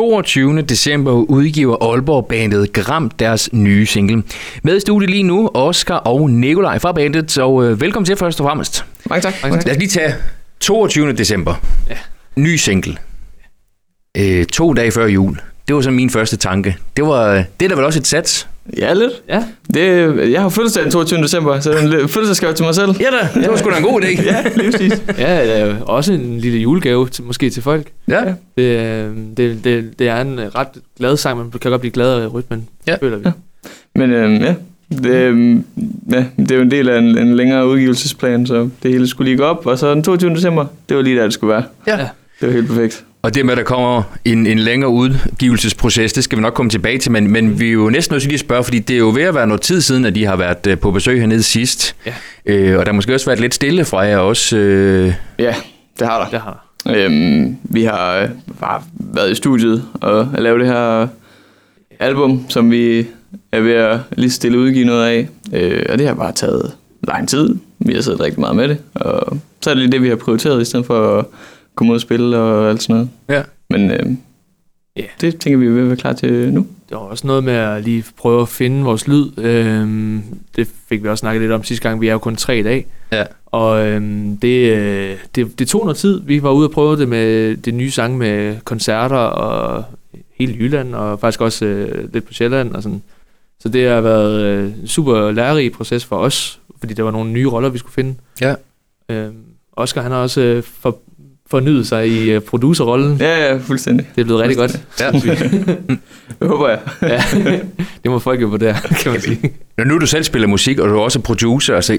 22. december udgiver Aalborg-bandet Gram deres nye single. Med i studiet lige nu, Oscar og Nikolaj fra bandet, så øh, velkommen til først og fremmest. Mange tak. Mange tak. Lad os lige tage 22. december. Ja. Ny single. Øh, to dage før jul. Det var så min første tanke. Det, var, det er da vel også et sats? Ja, lidt. Ja. Det, jeg har fødselsdag den 22. december, så det er en fødselsdagsgave til mig selv. Ja da, det var sgu da en god idé. ja, lige præcis. Ja, det er også en lille julegave, til, måske til folk. Ja. Det, øh, det, det, det er en ret glad sang, man kan godt blive glad af rytmen, Ja. føler vi. Ja. Men øhm, ja, det, øhm, ja, det er jo en del af en, en længere udgivelsesplan, så det hele skulle lige gå op. Og så den 22. december, det var lige der, det skulle være. Ja. Ja. Det var helt perfekt. Og det med, at der kommer en, en længere udgivelsesproces, det skal vi nok komme tilbage til, men, men vi er jo næsten nødt til lige at spørge, fordi det er jo ved at være noget tid siden, at de har været øh, på besøg hernede sidst. Ja. Øh, og der har måske også været lidt stille fra jer også. Øh, Ja, det har der. Det har der. Øhm, vi har øh, bare været i studiet og lavet det her album, som vi er ved at lige stille udgive noget af. Øh, og det har bare taget lang tid. Vi har siddet rigtig meget med det. Og så er det lige det, vi har prioriteret, i stedet for at komme ud og spille og alt sådan noget. Ja. Men øh, Ja. det tænker vi, vi er ved at være klar til nu. Det var også noget med at lige prøve at finde vores lyd. Øhm, det fik vi også snakket lidt om sidste gang. Vi er jo kun tre i dag. Ja. Og øhm, det, øh, det, det tog noget tid. Vi var ude og prøve det med det nye sang med koncerter og hele Jylland, og faktisk også øh, lidt på Sjælland. Og sådan. Så det har været øh, en super lærerig proces for os, fordi der var nogle nye roller, vi skulle finde. Ja. Øhm, Oscar han har også øh, for, fornyet sig i øh, producerrollen. Ja, ja, fuldstændig. Det er blevet rigtig godt. ja. Det håber jeg. ja, det må folk jo vurdere, kan man sige. Når nu du selv spiller musik, og du er også producer, altså,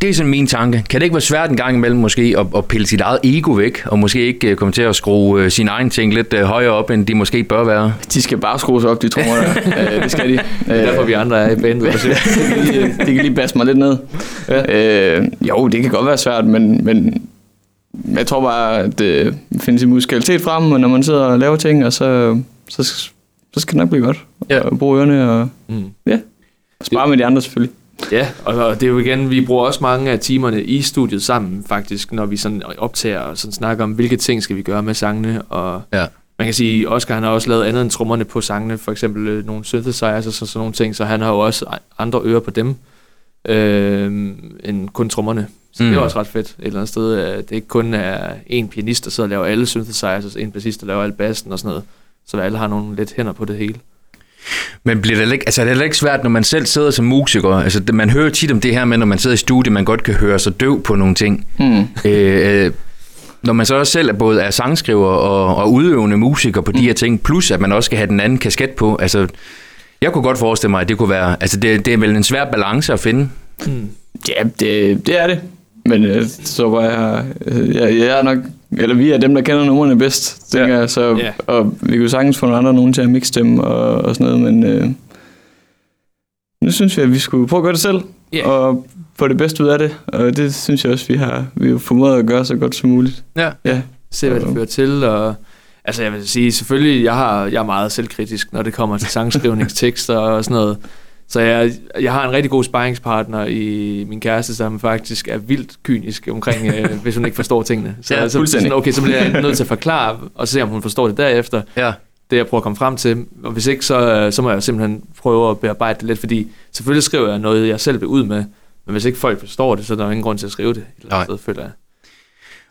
det er sådan min tanke. Kan det ikke være svært en gang imellem måske at, at pille sit eget ego væk, og måske ikke øh, komme til at skrue øh, sin egen ting lidt højere op, end de måske bør være? De skal bare skrues op, de trommer der. øh, det skal de. Det er derfor, vi andre er i bandet. det, kan lige, det kan lige basse mig lidt ned. Ja. Øh, jo, det kan godt være svært, men, men jeg tror bare, at det findes en musikalitet frem, og når man sidder og laver ting, og så, så, så skal det nok blive godt. Ja. Og bruge ørerne og Mm. spare med de andre selvfølgelig. Ja, og og det er jo igen, vi bruger også mange af timerne i studiet sammen faktisk, når vi sådan optager og sådan snakker om, hvilke ting skal vi gøre med sangene. Og Ja. man kan sige, Oscar han har også lavet andet end trommerne på sangene, for eksempel øh, nogle synthesizers og sådan nogle ting, så han har jo også andre ører på dem, øh, end kun trommerne. Så mm. det er Mm. også ret fedt et eller andet sted, at det ikke kun er en pianist, der sidder og laver alle synthesizers, en bassist, der laver al bassen og sådan noget, så alle har nogle lidt hænder på det hele. Men bliver det ikke, altså er det ikke svært, når man selv sidder som musiker? Altså, det, man hører tit om det her med, når man sidder i studiet, man godt kan høre sig døv på nogle ting. Mm. Øh, når man så også selv er både er sangskriver og, og udøvende musiker på de her ting, plus at man også skal have den anden kasket på. Altså, jeg kunne godt forestille mig, at det kunne være, altså det, det er vel en svær balance at finde. Mm. Ja, det, det er det. Men øh, så var jeg, øh, jeg, jeg er nok, eller vi er dem, der kender numrene bedst, tænker Ja. jeg. Så, Ja. Og vi kunne sagtens få nogle andre nogen til at mixe dem og, og sådan noget, men øh, nu synes jeg, at vi skulle prøve at gøre det selv, Ja. og få det bedste ud af det. Og det synes jeg også, vi har, vi har formået at gøre så godt som muligt. Ja. Ja, se, hvad det fører til. Og, altså, jeg vil sige, selvfølgelig, jeg, har, jeg er meget selvkritisk, når det kommer til sangskrivningstekster og sådan noget. Så jeg, jeg har en rigtig god sparringspartner i min kæreste, som faktisk er vildt kynisk omkring, øh, hvis hun ikke forstår tingene. Så, Ja, så, fuldstændig. sådan, okay, så bliver jeg nødt til at forklare, og se, om hun forstår det derefter. Ja. Det, jeg prøver at komme frem til. Og hvis ikke, så, så må jeg simpelthen prøve at bearbejde det lidt, fordi selvfølgelig skriver jeg noget, jeg selv vil ud med, men hvis ikke folk forstår det, så er der jo ingen grund til at skrive det. Et eller andet sted, føler jeg.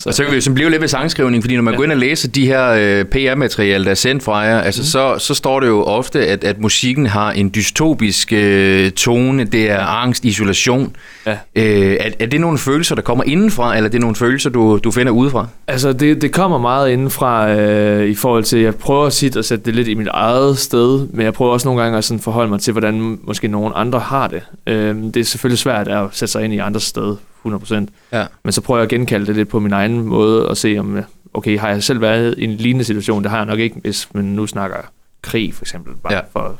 Og så kan vi jo blive lidt ved sangskrivning, fordi når man ja. Går ind og læser de her øh, PR-materiale, der er sendt fra jer, altså Mhm. så, så står det jo ofte, at, at musikken har en dystopisk øh, tone, det er angst, isolation. Ja. Øh, er, er det nogle følelser, der kommer indenfra, eller er det nogle følelser, du, du finder udefra? Altså, det, det kommer meget indenfra øh, i forhold til, jeg prøver sit at sætte det lidt i mit eget sted, men jeg prøver også nogle gange at sådan forholde mig til, hvordan måske nogle andre har det. Øh, det er selvfølgelig svært at sætte sig ind i andres sted, 100%. Ja. Men så prøver jeg at genkalde det lidt på min egen måde og se, om okay, har jeg selv været i en lignende situation? Det har jeg nok ikke, hvis man nu snakker krig, for eksempel, bare Ja. for at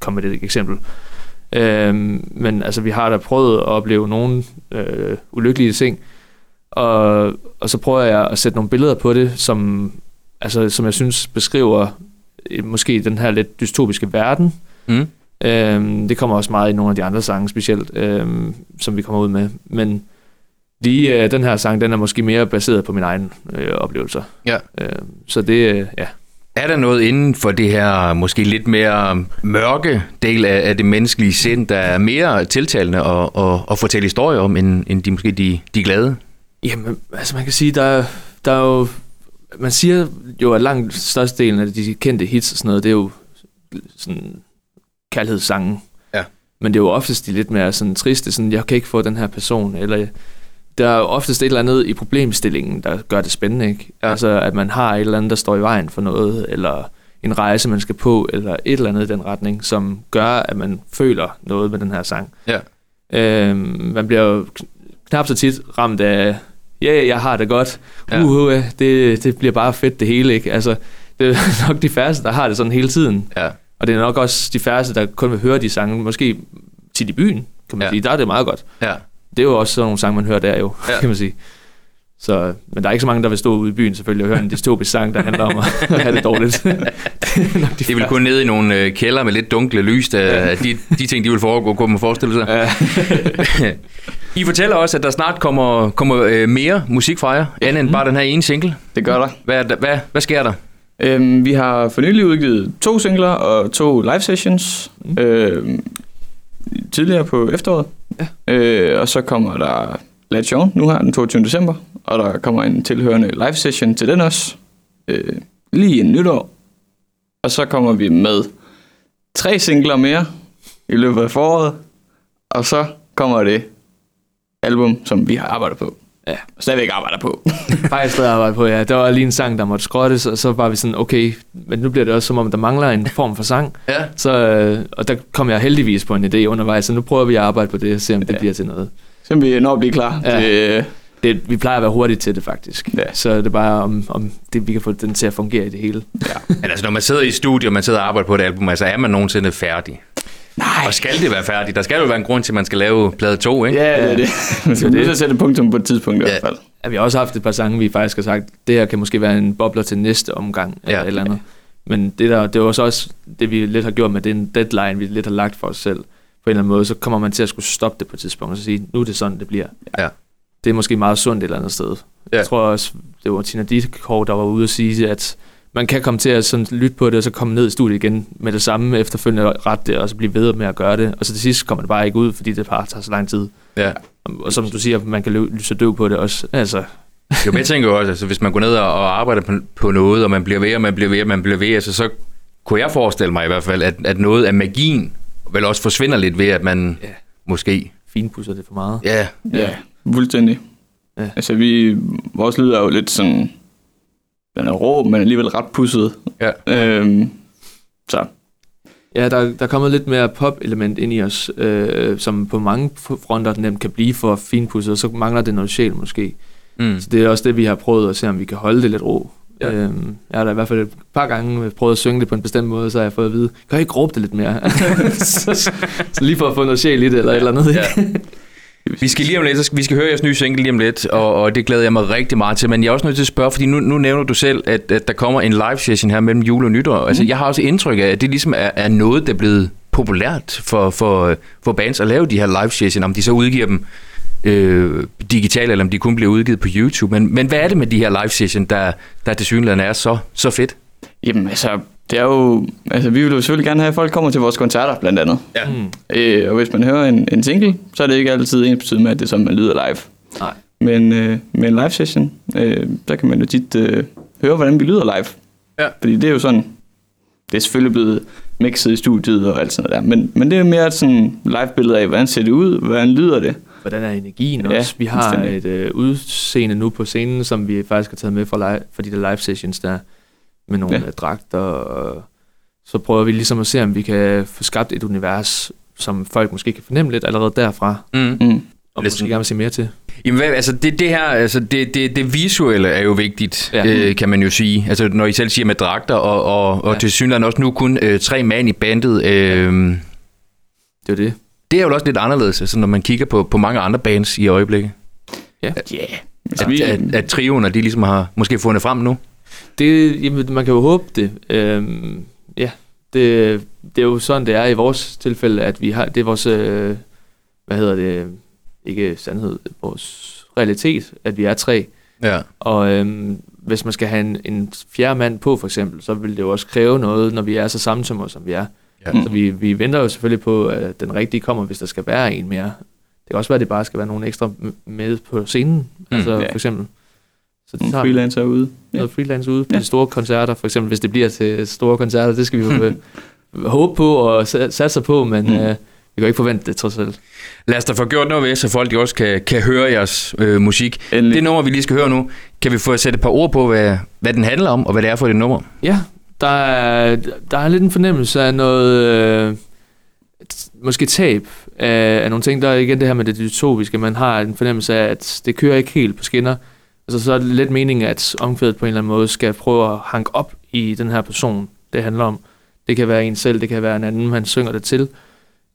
komme med et eksempel. Øhm, men altså, vi har da prøvet at opleve nogle øh, ulykkelige ting, og, og så prøver jeg at sætte nogle billeder på det, som, altså, som jeg synes beskriver øh, måske den her lidt dystopiske verden. Mm. Øhm, det kommer også meget i nogle af de andre sange specielt, øhm, som vi kommer ud med. Men lige øh, den her sang, den er måske mere baseret på mine egne øh, oplevelser. Ja. Øhm, så det, øh, ja. Er der noget inden for det her måske lidt mere mørke del af, af det menneskelige sind, der er mere tiltalende at, at, at fortælle historier om, end, end de måske de, de glade? Jamen, altså man kan sige, der, der er jo... Man siger jo, at langt størstedelen af de kendte hits og sådan noget, det er jo sådan kærlighedssange. Ja. Men det er jo oftest de lidt mere sådan triste, sådan, jeg kan ikke få den her person, eller der er oftest et eller andet i problemstillingen, der gør det spændende, ikke? Altså, at man har et eller andet, der står i vejen for noget, eller en rejse, man skal på, eller et eller andet i den retning, som gør, at man føler noget med den her sang. Ja. Øhm, man bliver jo knap så tit ramt af, ja, yeah, jeg har det godt, Ja. uh, uh, det, det bliver bare fedt det hele, ikke? Altså, det er nok de færreste, der har det sådan hele tiden. Ja. Og det er nok også de færreste, der kun vil høre de sange, måske tit i byen, kan man ja. sige. Der er det meget godt. Ja. Det er jo også sådan nogle sange, man hører der jo, Ja. kan man sige. Så, men der er ikke så mange, der vil stå ude i byen selvfølgelig og høre en dystopisk sang, der handler om at have det dårligt. det er de Det vil kun ned i nogle øh, kælder med lidt dunkle lys, der, ja. de, de ting, de vil foregå, kunne man forestille sig. Ja. I fortæller også, at der snart kommer, kommer øh, mere musik fra jer, andet end bare den her ene single. Det gør der. Hvad, hvad, hvad sker der? Øhm, vi har for nylig udgivet to singler og to live sessions. Mm. Øhm, tidligere på efteråret. Ja. Øh, og så kommer der Let's Show nu her den 22. december. Og der kommer en tilhørende live session til den også. Øh, lige en nytår. Og så kommer vi med tre singler mere i løbet af foråret. Og så kommer det album, som vi har arbejdet på. Ja. Og stadigvæk arbejder på. Faktisk stadig arbejde på, ja. Der var lige en sang, der måtte skrottes, og så var vi sådan, okay, men nu bliver det også som om, der mangler en form for sang. Ja. Så, øh, og der kom jeg heldigvis på en idé undervejs, så nu prøver vi at arbejde på det og se, om det Ja. bliver til noget. Så vi når at blive klar Ja. til... Det, vi plejer at være hurtige til det, faktisk. Ja. Så det er bare, om, om det, vi kan få den til at fungere i det hele. Ja. Men altså, når man sidder i studiet, og man sidder og arbejder på et album, altså er man nogensinde færdig? Nej. Og skal det være færdigt? Der skal jo være en grund til, at man skal lave plade 2, ikke? Ja, det er det. Man skal Det er nødt til at sætte punktum på et tidspunkt i Ja. hvert fald. Ja, vi har også haft et par sange, vi faktisk har sagt, det her kan måske være en bobler til næste omgang, eller Ja. et eller andet. Men det, der, det var så også det, vi lidt har gjort med den deadline, vi lidt har lagt for os selv. På en eller anden måde, så kommer man til at skulle stoppe det på et tidspunkt, og så sige, nu er det sådan, det bliver. Ja. Det er måske meget sundt et eller andet sted. Ja. Jeg tror også, det var Tina Dickow, der var ude og sige, at man kan komme til at sådan lytte på det, og så komme ned i studiet igen med det samme efterfølgende rette det, og så blive ved med at gøre det. Og så til sidst kommer det bare ikke ud, fordi det bare tager så lang tid. ja. Og, og som du siger, man kan lyse døv på det også. Altså, Jo, men jeg tænker jo også, altså, hvis man går ned og, arbejder på, på noget, og man bliver ved, og man bliver ved, og man bliver ved, altså, så kunne jeg forestille mig i hvert fald, at, at noget af magien vel også forsvinder lidt ved, at man Ja. måske... finpudser det for meget. Ja, Ja, fuldstændig. Ja. Altså, vi, vores lyd er jo lidt sådan... Den er rå, men alligevel ret pusset. Ja. Øhm, så, Ja, der, der er kommet lidt mere pop-element ind i os, øh, som på mange fronter nemt kan blive for finpudset, og så mangler det noget sjæl måske. mm. Så det er også det, vi har prøvet at se, om vi kan holde det lidt ro. Ja. Ja. Øhm, jeg har da i hvert fald et par gange prøvet at synge det på en bestemt måde, så har jeg fået at vide, kan I ikke råbe det lidt mere? så, så lige for at få noget sjæl i det, eller et eller andet. ikke? Ja. Vi skal lige om lidt, vi skal høre jeres nye single lige om lidt, og, og det glæder jeg mig rigtig meget til. Men jeg er også nødt til at spørge, fordi nu, nu nævner du selv, at, at der kommer en live session her mellem jul og nytår. Altså, jeg har også indtryk af, at det ligesom er, er noget, der er blevet populært for, for, for bands at lave de her live session, om de så udgiver dem øh, digitalt, eller om de kun bliver udgivet på YouTube. Men, men hvad er det med de her live session, der, der til synligheden er så, så fedt? jamen altså, det er jo... Altså, vi vil jo selvfølgelig gerne have, at folk kommer til vores koncerter, blandt andet. Ja. Mm. Øh, og hvis man hører en, en single, så er det ikke altid ens betydning med, at det er sådan, man lyder live. Nej. Men øh, med en live session, øh, så kan man jo tit øh, høre, hvordan vi lyder live. Ja. Fordi det er jo sådan, det er selvfølgelig blevet mixet i studiet og alt sådan noget der. Men, men det er mere et sådan live billede af, hvordan ser det ud, hvordan lyder det. Hvordan er energien Ja, også? Vi har et øh, udseende nu på scenen, som vi faktisk har taget med for, live, for de der live sessions der, med nogle Ja. ja. dragter. Og så prøver vi ligesom at se, om vi kan få skabt et univers, som folk måske kan fornemme lidt allerede derfra, Mm. Mm. og Lidt måske gerne vil se mere til. Jamen, hvad, altså det, det her, altså det, det, det visuelle er jo vigtigt, ja. Øh, kan man jo sige. Altså når I selv siger med dragter, og, og, og Ja. til synligheden også nu kun øh, tre mand i bandet. Øh, Det er det. det er jo også lidt anderledes, altså, når man kigger på, på mange andre bands i øjeblikket. Ja. Yeah. At, vi, at, at trioen, de ligesom har måske fundet frem nu. Det, jamen, man kan jo håbe det. Øhm, ja, det, det er jo sådan, det er i vores tilfælde, at vi har, det er vores, øh, hvad hedder det, ikke sandhed, vores realitet, at vi er tre. Ja. Og øhm, hvis man skal have en, en fjerde mand på, for eksempel, så vil det jo også kræve noget, når vi er så samtømmer, som vi er. Ja. Så vi, vi venter jo selvfølgelig på, at den rigtige kommer, hvis der skal være en mere. Det kan også være, at det bare skal være nogle ekstra med på scenen, mm, altså ja. for eksempel. Så det Nogle tager freelancer ude. Ja. noget freelance ude på Ja. de store koncerter, for eksempel hvis det bliver til store koncerter, det skal vi jo øh, håbe på og sa- satse på, men Mm. øh, vi kan ikke forvente det trods alt. Lad os da få gjort noget ved, så folk de også kan, kan høre jeres øh, musik. Endelig. Det nummer, vi lige skal høre nu, kan vi få sætte et par ord på, hvad, hvad den handler om, og hvad det er for et nummer? Ja, der er, der er lidt en fornemmelse af noget, øh, måske tab af, af nogle ting. Der er igen det her med det dystopiske. Man har en fornemmelse af, at det kører ikke helt på skinner. Altså så er det lidt meningen, at omkvædet på en eller anden måde skal prøve at hanke op i den her person, det handler om. Det kan være en selv, det kan være en anden, man synger det til.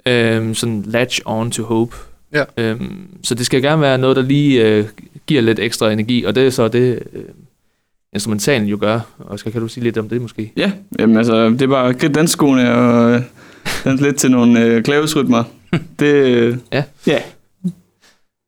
Øhm, sådan latch on to hope. Ja. Øhm, så det skal gerne være noget, der lige øh, giver lidt ekstra energi, og det er så det, øh, instrumentalen jo gør. Oscar, kan du sige lidt om det måske? Ja, jamen altså, det er bare at kridte dansskoene og øh, danse lidt til nogle øh, klavesrytmer. Det, øh, Ja. ja.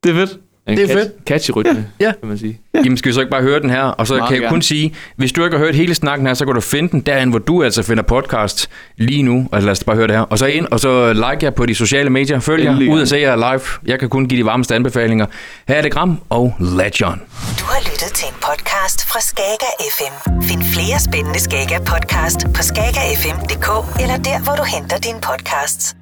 Det er fedt. En Det er catch, fedt. Catchy rytme, Ja, ja. kan man sige. Ja. Jamen skal vi så ikke bare høre den her? Og så Meget kan jeg gerne. kun sige, hvis du ikke har hørt hele snakken her, så kan du finde den derhen, hvor du altså finder podcast lige nu. Og lad os bare høre det her. Og så ind, og så like jer på de sociale medier. Følg jer, ud og se jer live. Jeg kan kun give de varmeste anbefalinger. Her er det Gram og Legend. Du har lyttet til en podcast fra Skager FM. Find flere spændende Skager podcast på skagerfm.dk eller der, hvor du henter dine podcasts.